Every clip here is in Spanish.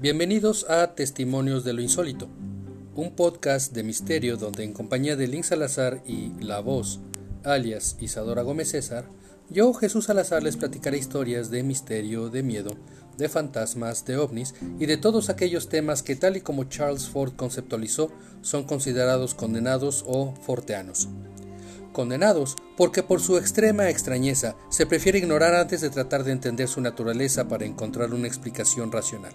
Bienvenidos a Testimonios de lo Insólito, un podcast de misterio donde en compañía de Link Salazar y La Voz, alias Isadora Gómez César, yo, Jesús Salazar, les platicaré historias de misterio, de miedo, de fantasmas, de ovnis y de todos aquellos temas que tal y como Charles Ford conceptualizó son considerados condenados o forteanos. Condenados porque por su extrema extrañeza se prefiere ignorar antes de tratar de entender su naturaleza para encontrar una explicación racional.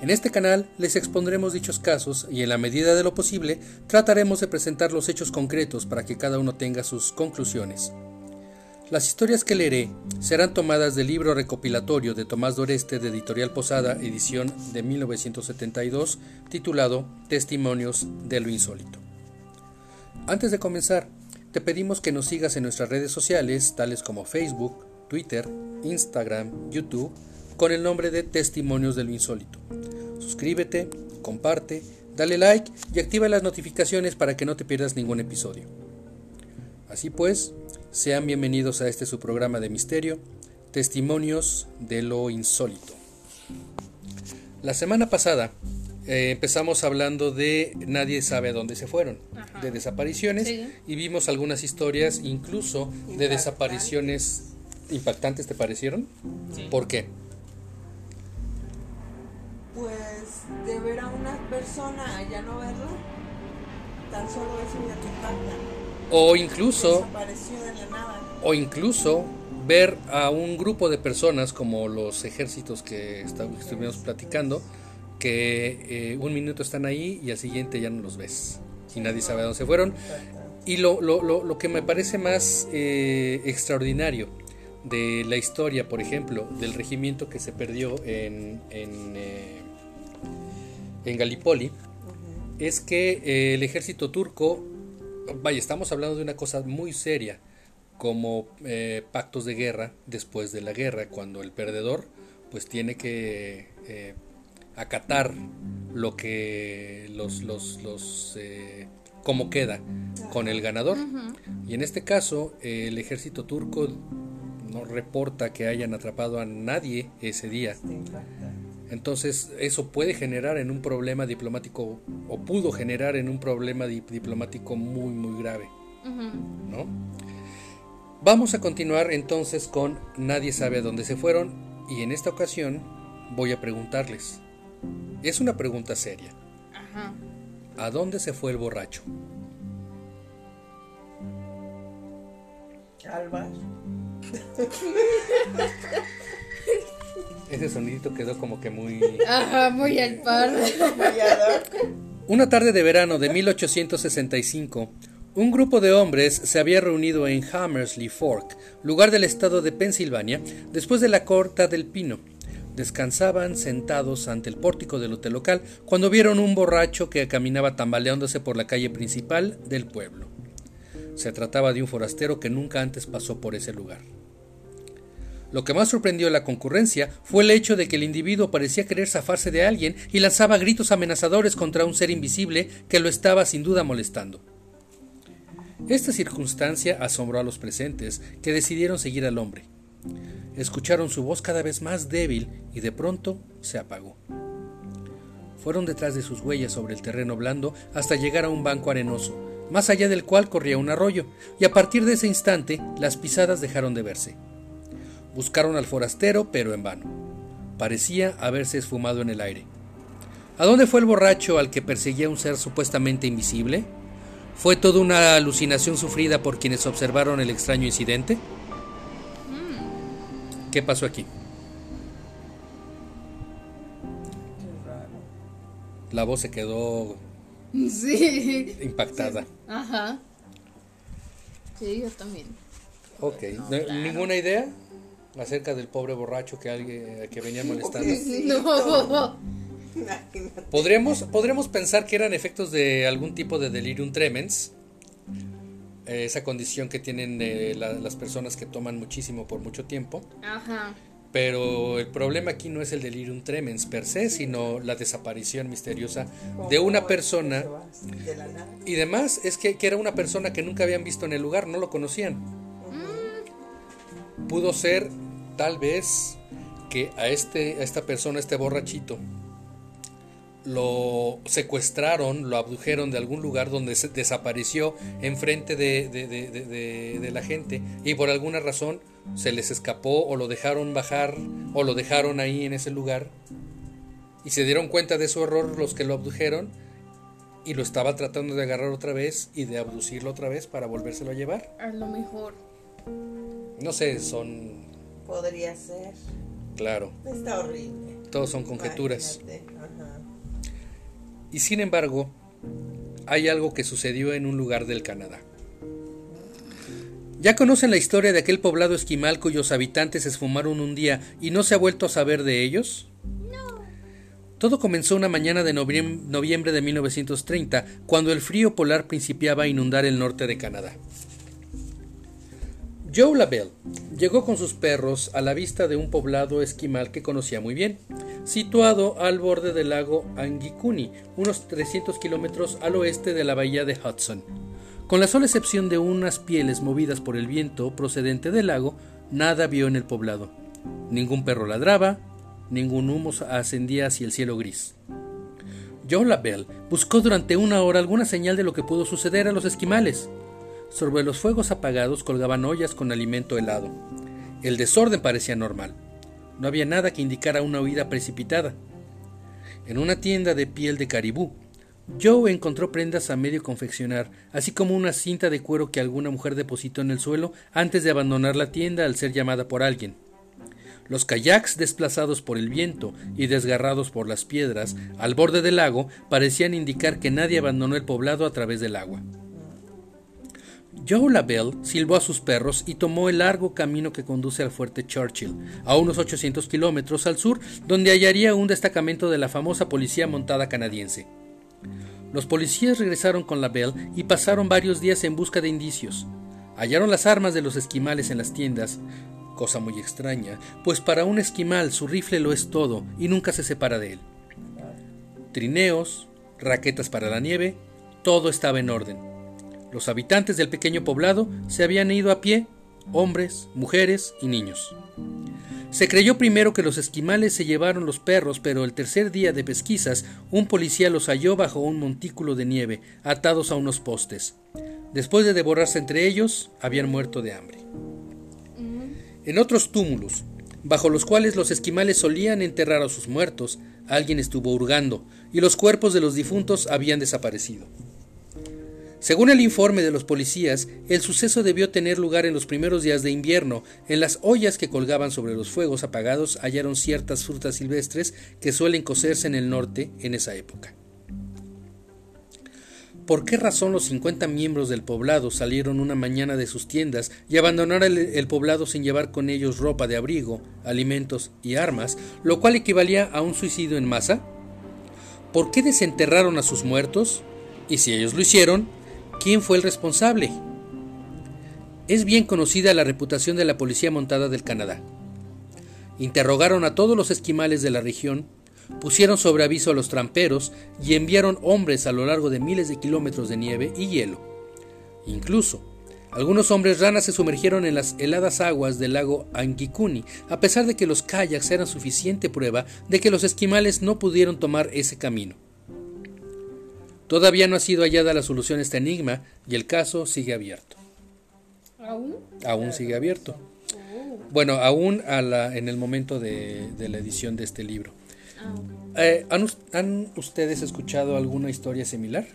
En este canal les expondremos dichos casos y en la medida de lo posible trataremos de presentar los hechos concretos para que cada uno tenga sus conclusiones. Las historias que leeré serán tomadas del libro recopilatorio de Tomás Doreste de Editorial Posada, edición de 1972, titulado Testimonios de lo Insólito. Antes de comenzar, te pedimos que nos sigas en nuestras redes sociales, tales como Facebook, Twitter, Instagram, YouTube, con el nombre de Testimonios de lo Insólito. Suscríbete, comparte, dale like y activa las notificaciones para que no te pierdas ningún episodio. Así pues, sean bienvenidos a este su programa de misterio, Testimonios de lo Insólito. La semana pasada eh, empezamos hablando de nadie sabe a dónde se fueron, de desapariciones y vimos algunas historias incluso de desapariciones impactantes, ¿te parecieron? ¿Por qué? Pues de ver a una persona a ya no verla, tan solo eso ya te impacta. O incluso, Desapareció de la nada. o incluso ver a un grupo de personas como los ejércitos que estuvimos platicando, que eh, un minuto están ahí y al siguiente ya no los ves y nadie sabe a dónde se fueron. Y lo, lo, lo, lo que me parece más eh, extraordinario de la historia, por ejemplo, del regimiento que se perdió en, en, eh, en Gallipoli, es que eh, el ejército turco, vaya, estamos hablando de una cosa muy seria, como eh, pactos de guerra después de la guerra, cuando el perdedor pues tiene que eh, acatar lo que los, los, los eh, como queda con el ganador. Y en este caso, el ejército turco no reporta que hayan atrapado a nadie ese día. Entonces eso puede generar en un problema diplomático o pudo generar en un problema di- diplomático muy muy grave, ¿no? Vamos a continuar entonces con Nadie sabe a dónde se fueron y en esta ocasión voy a preguntarles. Es una pregunta seria. Ajá. ¿A dónde se fue el borracho? Alba. Ese sonidito quedó como que muy... Ajá, muy al par. Una tarde de verano de 1865, un grupo de hombres se había reunido en Hammersley Fork, lugar del estado de Pensilvania, después de la corta del pino. Descansaban sentados ante el pórtico del hotel local cuando vieron un borracho que caminaba tambaleándose por la calle principal del pueblo. Se trataba de un forastero que nunca antes pasó por ese lugar. Lo que más sorprendió a la concurrencia fue el hecho de que el individuo parecía querer zafarse de alguien y lanzaba gritos amenazadores contra un ser invisible que lo estaba sin duda molestando. Esta circunstancia asombró a los presentes, que decidieron seguir al hombre. Escucharon su voz cada vez más débil y de pronto se apagó. Fueron detrás de sus huellas sobre el terreno blando hasta llegar a un banco arenoso, más allá del cual corría un arroyo, y a partir de ese instante las pisadas dejaron de verse. Buscaron al forastero, pero en vano. Parecía haberse esfumado en el aire. ¿A dónde fue el borracho al que perseguía un ser supuestamente invisible? ¿Fue toda una alucinación sufrida por quienes observaron el extraño incidente? ¿Qué pasó aquí? La voz se quedó Sí. impactada. Ajá. Sí, yo también. Ok. No, ¿No- claro. ¿Ninguna idea acerca del pobre borracho que alguien que venía molestando? No. Imagínate. Podríamos, podríamos pensar que eran efectos de algún tipo de delirium tremens, eh, esa condición que tienen eh, la- las personas que toman muchísimo por mucho tiempo, Ajá. pero el problema aquí no es el delirium tremens per se, sino la desaparición misteriosa de una persona y demás es que, que era una persona que nunca habían visto en el lugar, no lo conocían. Pudo ser tal vez que a, este, a esta persona, este borrachito, lo secuestraron, lo abdujeron de algún lugar donde se desapareció enfrente de, de la gente y por alguna razón se les escapó o lo dejaron bajar o lo dejaron ahí en ese lugar y se dieron cuenta de su error los que lo abdujeron y lo estaba tratando de agarrar otra vez y de abducirlo otra vez para volvérselo a llevar. A lo mejor. No sé, son... Podría ser. Claro, Está horrible. todos son conjeturas. Ajá. Y sin embargo, hay algo que sucedió en un lugar del Canadá. ¿Ya conocen la historia de aquel poblado esquimal cuyos habitantes se esfumaron un día y no se ha vuelto a saber de ellos? Todo comenzó una mañana de noviem- noviembre de 1930, cuando el frío polar principiaba a inundar el norte de Canadá. Joe Labelle llegó con sus perros a la vista de un poblado esquimal que conocía muy bien, situado al borde del lago Angikuni, unos 300 kilómetros al oeste de la bahía de Hudson. Con la sola excepción de unas pieles movidas por el viento procedente del lago, nada vio en el poblado. Ningún perro ladraba, ningún humo ascendía hacia el cielo gris. Joe Labelle buscó durante una hora alguna señal de lo que pudo suceder a los esquimales. Sobre los fuegos apagados colgaban ollas con alimento helado. El desorden parecía normal. No había nada que indicara una huida precipitada. En una tienda de piel de caribú, Joe encontró prendas a medio confeccionar, así como una cinta de cuero que alguna mujer depositó en el suelo antes de abandonar la tienda al ser llamada por alguien. Los kayaks desplazados por el viento y desgarrados por las piedras al borde del lago parecían indicar que nadie abandonó el poblado a través del agua. Joe Labelle silbó a sus perros y tomó el largo camino que conduce al fuerte Churchill, a unos 800 kilómetros al sur, donde hallaría un destacamento de la famosa policía montada canadiense. Los policías regresaron con Labelle y pasaron varios días en busca de indicios. Hallaron las armas de los esquimales en las tiendas, cosa muy extraña, pues para un esquimal su rifle lo es todo y nunca se separa de él. Trineos, raquetas para la nieve, todo estaba en orden. Los habitantes del pequeño poblado se habían ido a pie, hombres, mujeres y niños. Se creyó primero que los esquimales se llevaron los perros, pero el tercer día de pesquisas un policía los halló bajo un montículo de nieve, atados a unos postes. Después de devorarse entre ellos, habían muerto de hambre. En otros túmulos, bajo los cuales los esquimales solían enterrar a sus muertos, alguien estuvo hurgando, y los cuerpos de los difuntos habían desaparecido. Según el informe de los policías, el suceso debió tener lugar en los primeros días de invierno. En las ollas que colgaban sobre los fuegos apagados hallaron ciertas frutas silvestres que suelen cocerse en el norte en esa época. ¿Por qué razón los 50 miembros del poblado salieron una mañana de sus tiendas y abandonaron el, poblado sin llevar con ellos ropa de abrigo, alimentos y armas, lo cual equivalía a un suicidio en masa? ¿Por qué desenterraron a sus muertos? Y si ellos lo hicieron, ¿quién fue el responsable? Es bien conocida la reputación de la Policía Montada del Canadá. Interrogaron a todos los esquimales de la región, pusieron sobre aviso a los tramperos y enviaron hombres a lo largo de miles de kilómetros de nieve y hielo. Incluso, algunos hombres ranas se sumergieron en las heladas aguas del lago Angikuni, a pesar de que los kayaks eran suficiente prueba de que los esquimales no pudieron tomar ese camino. Todavía no ha sido hallada la solución a este enigma y el caso sigue abierto. ¿Aún? Aún sigue abierto. Bueno, aún a la, en el momento de, de la edición de este libro. Ah. Eh, ¿han, us- han ustedes escuchado alguna historia similar?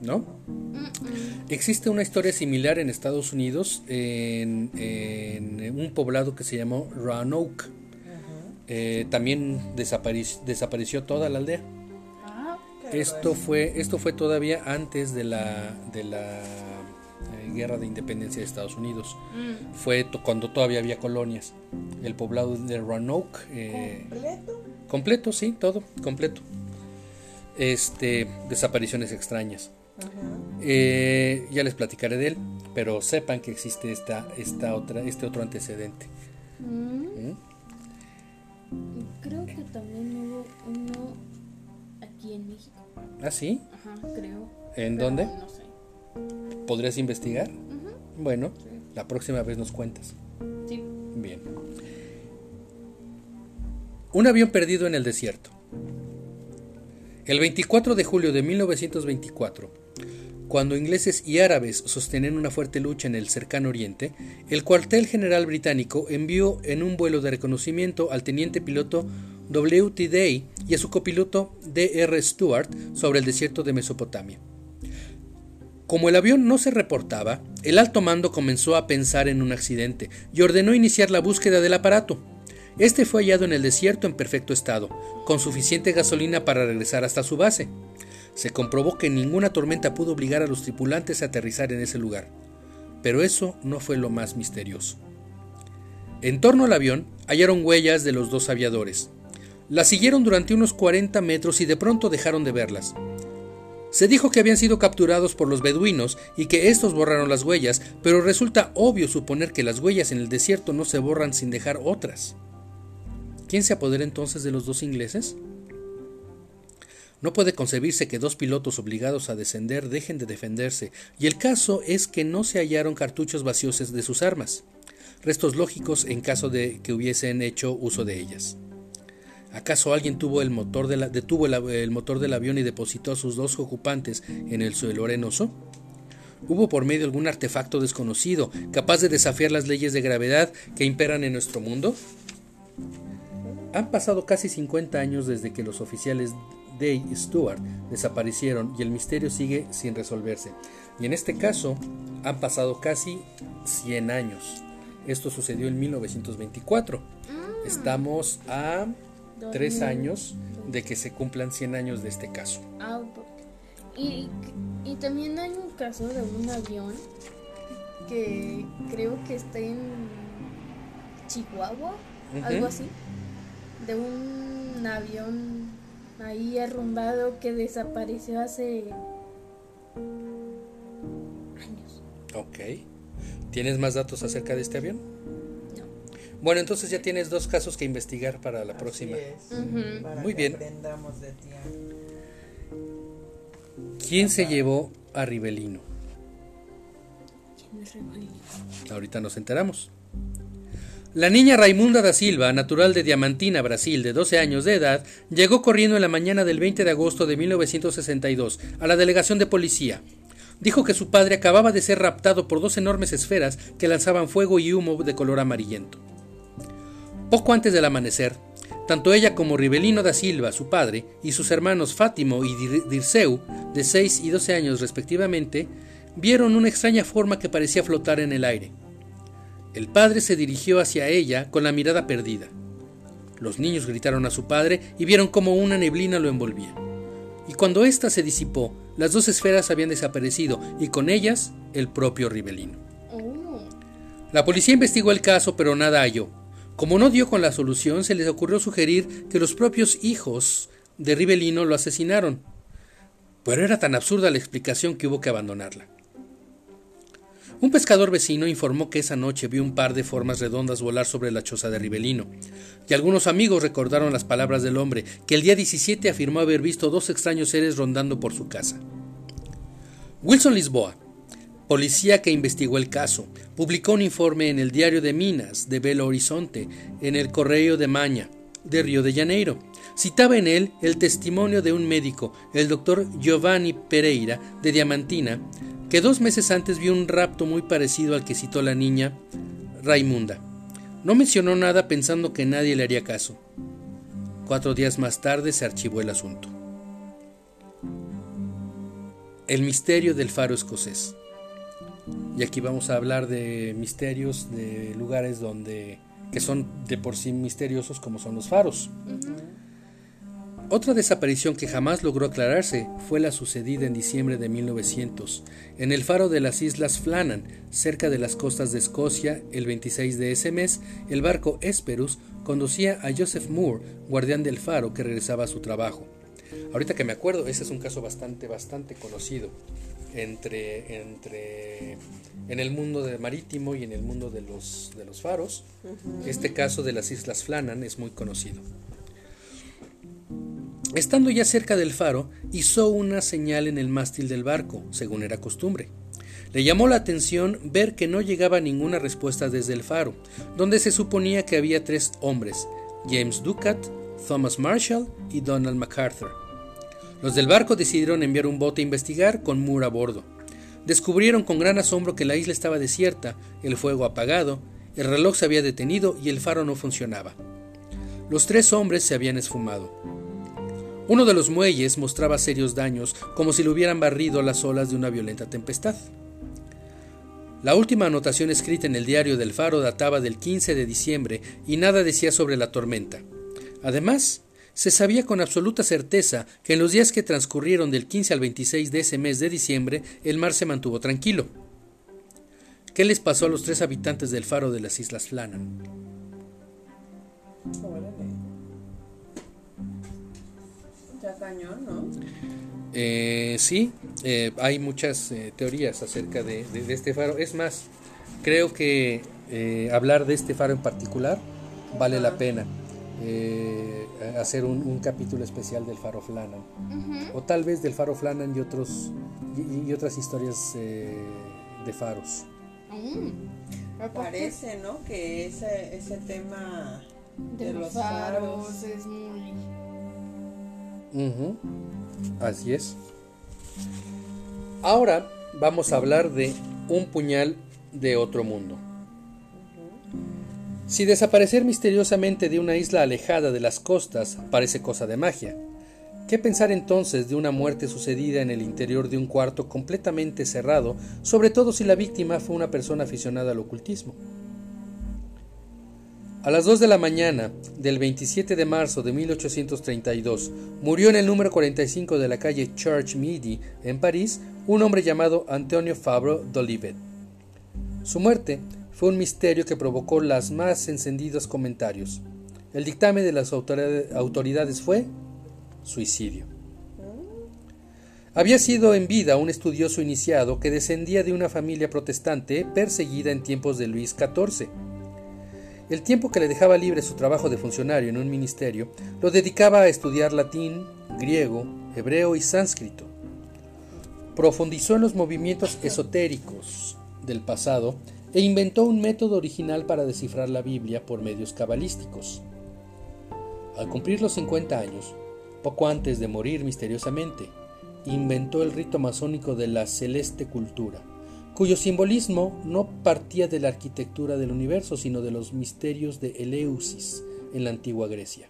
¿No? Existe una historia similar en Estados Unidos, en, en un poblado que se llamó Roanoke. Eh, también desapare- desapareció toda la aldea. Esto fue, esto fue todavía antes de la, de la eh, guerra de independencia de Estados Unidos. mm, Fue cuando todavía había colonias. El poblado de Roanoke, eh, ¿Completo? completo, sí, todo, completo. Este, desapariciones extrañas. Ajá. Eh, ya les platicaré de él, pero sepan que existe esta, esta otra, este otro antecedente. mm. ¿Mm? Creo que también hubo uno aquí en México. ¿Ah, sí? Ajá, creo. ¿En Pero dónde? No sé. ¿Podrías investigar? Bueno, sí. la próxima vez nos cuentas. Sí. Bien. Un avión perdido en el desierto. El 24 de julio de 1924, cuando ingleses y árabes sostenían una fuerte lucha en el cercano oriente, el cuartel general británico envió en un vuelo de reconocimiento al teniente piloto W. T. Day y a su copiloto D. R. Stewart sobre el desierto de Mesopotamia. Como el avión no se reportaba, el alto mando comenzó a pensar en un accidente y ordenó iniciar la búsqueda del aparato. Este fue hallado en el desierto en perfecto estado, con suficiente gasolina para regresar hasta su base. Se comprobó que ninguna tormenta pudo obligar a los tripulantes a aterrizar en ese lugar. Pero eso no fue lo más misterioso. En torno al avión hallaron huellas de los dos aviadores. Las siguieron durante unos 40 metros y de pronto dejaron de verlas. Se dijo que habían sido capturados por los beduinos y que estos borraron las huellas, pero resulta obvio suponer que las huellas en el desierto no se borran sin dejar otras. ¿Quién se apodera entonces de los dos ingleses? No puede concebirse que dos pilotos obligados a descender dejen de defenderse, y el caso es que no se hallaron cartuchos vacíos de sus armas, restos lógicos en caso de que hubiesen hecho uso de ellas. ¿Acaso alguien tuvo el motor detuvo el, motor del avión y depositó a sus dos ocupantes en el suelo arenoso? ¿Hubo por medio algún artefacto desconocido capaz de desafiar las leyes de gravedad que imperan en nuestro mundo? Han pasado casi 50 años desde que los oficiales Day y Stewart desaparecieron y el misterio sigue sin resolverse. Y en este caso han pasado casi 100 años. Esto sucedió en 1924. Mm. Estamos a tres años de que se cumplan 100 años de este caso. Ah, y, y también hay un caso de un avión que creo que está en Chihuahua, algo así, de un avión ahí arrumbado que desapareció hace años. Ok. ¿Tienes más datos acerca de este avión? Bueno, entonces ya tienes dos casos que investigar para la próxima. Muy bien. ¿Quién se llevó a Rivelino? ¿Quién es Rivelino? Ahorita nos enteramos. La niña Raimunda da Silva, natural de Diamantina, Brasil, de 12 años de edad, llegó corriendo en la mañana del 20 de agosto de 1962 a la delegación de policía. Dijo que su padre acababa de ser raptado por dos enormes esferas que lanzaban fuego y humo de color amarillento. Poco antes del amanecer, tanto ella como Rivelino da Silva, su padre, y sus hermanos Fátimo y Dirceu, de 6 y 12 años respectivamente, vieron una extraña forma que parecía flotar en el aire. El padre se dirigió hacia ella con la mirada perdida. Los niños gritaron a su padre y vieron cómo una neblina lo envolvía. Y cuando ésta se disipó, las dos esferas habían desaparecido y con ellas el propio Rivelino. Oh. La policía investigó el caso pero nada halló. Como no dio con la solución, se les ocurrió sugerir que los propios hijos de Rivelino lo asesinaron. Pero era tan absurda la explicación que hubo que abandonarla. Un pescador vecino informó que esa noche vio un par de formas redondas volar sobre la choza de Rivelino, y algunos amigos recordaron las palabras del hombre, que el día 17 afirmó haber visto dos extraños seres rondando por su casa. Wilson Lisboa, policía que investigó el caso, publicó un informe en el Diario de Minas de Belo Horizonte, en el Correo de Maña, de Río de Janeiro. Citaba en él el testimonio de un médico, el doctor Giovanni Pereira, de Diamantina, que dos meses antes vio un rapto muy parecido al que citó la niña Raimunda. No mencionó nada pensando que nadie le haría caso. Cuatro días más tarde se archivó el asunto. El misterio del faro escocés. Y aquí vamos a hablar de misterios, de lugares donde que son de por sí misteriosos como son los faros. Otra desaparición que jamás logró aclararse fue la sucedida en diciembre de 1900, en el faro de las Islas Flannan, cerca de las costas de Escocia. El 26 de ese mes, el barco Esperus conducía a Joseph Moore, guardián del faro, que regresaba a su trabajo. Ahorita que me acuerdo, ese es un caso bastante, bastante conocido entre, entre en el mundo marítimo y en el mundo de los, de los faros. Este caso de las Islas Flannan es muy conocido. Estando ya cerca del faro, hizo una señal en el mástil del barco, según era costumbre. Le llamó la atención ver que no llegaba ninguna respuesta desde el faro, donde se suponía que había tres hombres, James Ducat, Thomas Marshall y Donald MacArthur. Los del barco decidieron enviar un bote a investigar con Moore a bordo. Descubrieron con gran asombro que la isla estaba desierta, el fuego apagado, el reloj se había detenido y el faro no funcionaba. Los tres hombres se habían esfumado. Uno de los muelles mostraba serios daños, como si lo hubieran barrido las olas de una violenta tempestad. La última anotación escrita en el diario del Faro databa del 15 de diciembre y nada decía sobre la tormenta. Además, se sabía con absoluta certeza que en los días que transcurrieron del 15 al 26 de ese mes de diciembre el mar se mantuvo tranquilo. ¿Qué les pasó a los tres habitantes del faro de las Islas Flannan? cañón, ¿no? Eh, sí, eh, hay muchas eh, teorías acerca de, este faro. Es más, creo que hablar de este faro en particular vale la pena. Hacer un, capítulo especial del faro Flannan. O tal vez del faro Flannan y, otros, y, otras historias de faros. Me parece, ¿no? Que ese, ese tema de, los faros es muy Así es. Ahora vamos a hablar de un puñal de otro mundo. Si desaparecer misteriosamente de una isla alejada de las costas parece cosa de magia, ¿qué pensar entonces de una muerte sucedida en el interior de un cuarto completamente cerrado, sobre todo si la víctima fue una persona aficionada al ocultismo? A las 2 de la mañana del 27 de marzo de 1832 murió en el número 45 de la calle Church Midi en París un hombre llamado Antonio Fabro d'Olivet. Su muerte fue un misterio que provocó los más encendidos comentarios. El dictamen de las autoridades fue suicidio. Había sido en vida un estudioso iniciado que descendía de una familia protestante perseguida en tiempos de Luis XIV el tiempo que le dejaba libre su trabajo de funcionario en un ministerio lo dedicaba a estudiar latín, griego, hebreo y sánscrito. Profundizó en los movimientos esotéricos del pasado e inventó un método original para descifrar la Biblia por medios cabalísticos. Al cumplir los 50 años, poco antes de morir misteriosamente, inventó el rito masónico de la celeste cultura cuyo simbolismo no partía de la arquitectura del universo, sino de los misterios de Eleusis en la antigua Grecia.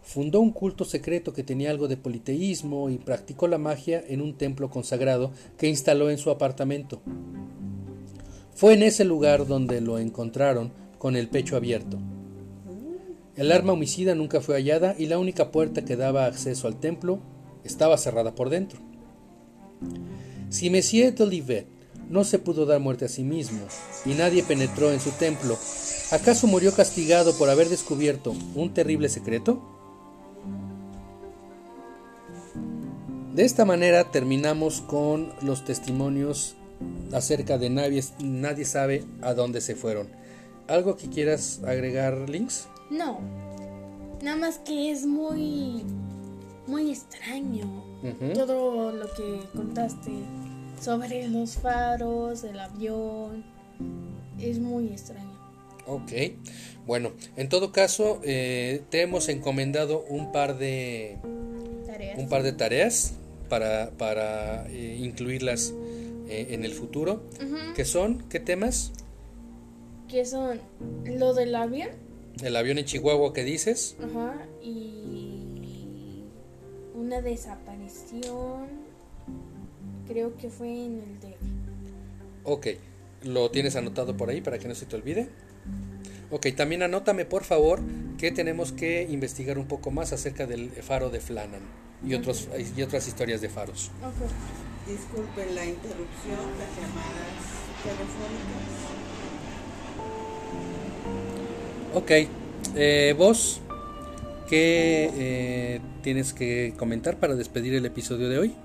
Fundó un culto secreto que tenía algo de politeísmo y practicó la magia en un templo consagrado que instaló en su apartamento. Fue en ese lugar donde lo encontraron con el pecho abierto. El arma homicida nunca fue hallada y la única puerta que daba acceso al templo estaba cerrada por dentro. Si Messier d'Olivet no se pudo dar muerte a sí mismo y nadie penetró en su templo, ¿acaso murió castigado por haber descubierto un terrible secreto? De esta manera terminamos con los testimonios acerca de nadie, nadie sabe a dónde se fueron. ¿Algo que quieras agregar, Links? No, nada más que es muy, muy extraño todo lo que contaste sobre los faros, el avión. Es muy extraño. Ok, bueno, en todo caso, eh, te hemos encomendado un par de tareas, un par de tareas para, para eh, incluirlas eh, en el futuro. ¿Qué son? ¿Qué temas? ¿Qué son? Lo del avión. El avión en Chihuahua que dices. Ajá, y una desaparición Creo que fue en el DF. Ok, ¿lo tienes anotado por ahí para que no se te olvide? Ok, también anótame por favor que tenemos que investigar un poco más acerca del faro de Flannan y, otros, y otras historias de faros. Okay. Disculpen la interrupción, las llamadas telefónicas. Ok, eh, vos, ¿qué eh, tienes que comentar para despedir el episodio de hoy?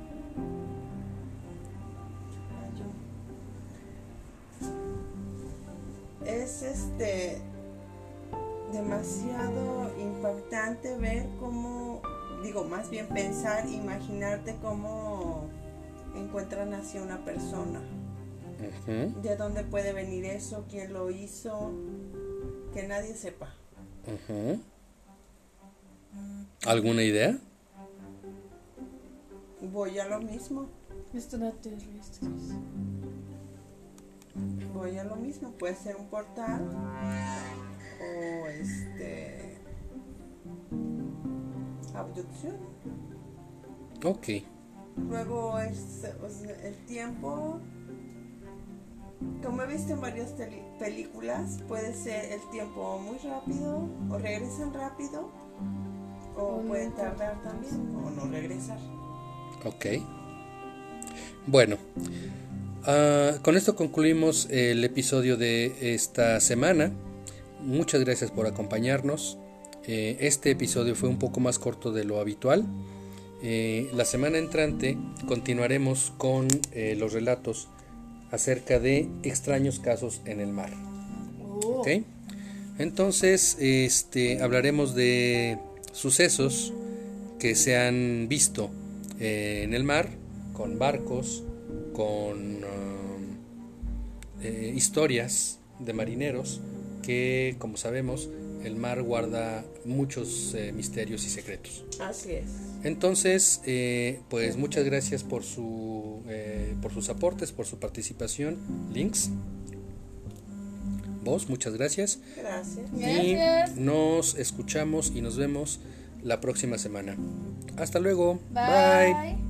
este demasiado impactante ver cómo, digo, más bien pensar, imaginarte cómo encuentran así una persona. ¿De dónde puede venir eso? ¿Quién lo hizo? Que nadie sepa. ¿Alguna idea? Voy a lo mismo. Voy a lo mismo. Puede ser un portal o este. abducción. Ok. Luego es el tiempo. Como he visto en varias películas, puede ser el tiempo muy rápido o regresan rápido o pueden tardar también o no regresar. Ok. Bueno, ah, con esto concluimos el episodio de esta semana. Muchas gracias por acompañarnos. Eh, este episodio fue un poco más corto de lo habitual. Eh, la semana entrante continuaremos con eh, los relatos acerca de extraños casos en el mar. Oh. Entonces, este, hablaremos de sucesos que se han visto eh, en el mar, con barcos, con um, historias de marineros que, como sabemos, el mar guarda muchos eh, misterios y secretos. Así es. Entonces, pues muchas gracias por, su, por sus aportes, por su participación. Links. Vos, muchas gracias. Gracias. Y nos escuchamos y nos vemos la próxima semana. Hasta luego. Bye.